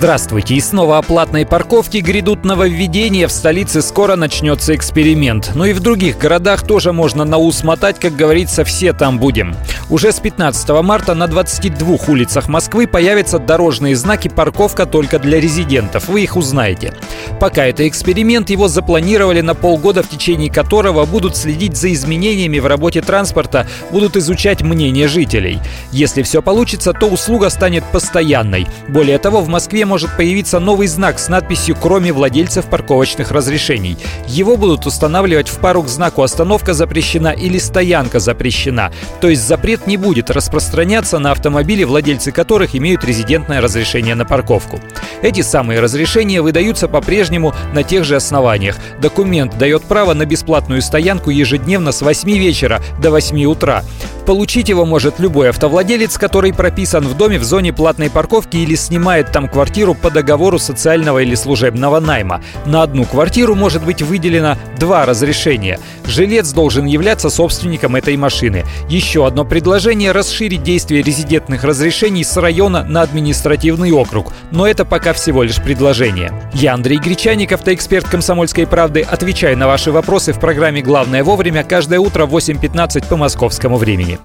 Здравствуйте! И снова о платной парковке грядут нововведения. В столице скоро начнется эксперимент. Но и в других городах тоже можно на ус мотать, как говорится, все там будем. Уже с 15 марта на 22 улицах Москвы появятся дорожные знаки «Парковка только для резидентов». Вы их узнаете. Пока это эксперимент, его запланировали на полгода, в течение которого будут следить за изменениями в работе транспорта, будут изучать мнение жителей. Если все получится, то услуга станет постоянной. Более того, в Москве может появиться новый знак с надписью «Кроме владельцев парковочных разрешений». Его будут устанавливать в пару к знаку «Остановка запрещена» или «Стоянка запрещена». То есть запрет не будет распространяться на автомобили, владельцы которых имеют резидентное разрешение на парковку. Эти самые разрешения выдаются по-прежнему на тех же основаниях. Документ дает право на бесплатную стоянку ежедневно с 8 вечера до 8 утра. Получить его может любой автовладелец, который прописан в доме в зоне платной парковки или снимает там квартиру по договору социального или служебного найма. На одну квартиру может быть выделено два разрешения. Жилец должен являться собственником этой машины. Еще одно предложение – расширить действие резидентных разрешений с района на административный округ. Но это пока всего лишь предложение. Я Андрей Гречаник, автоэксперт «Комсомольской правды». Отвечаю на ваши вопросы в программе «Главное вовремя» каждое утро в 8.15 по московскому времени.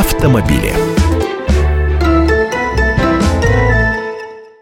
Автомобили.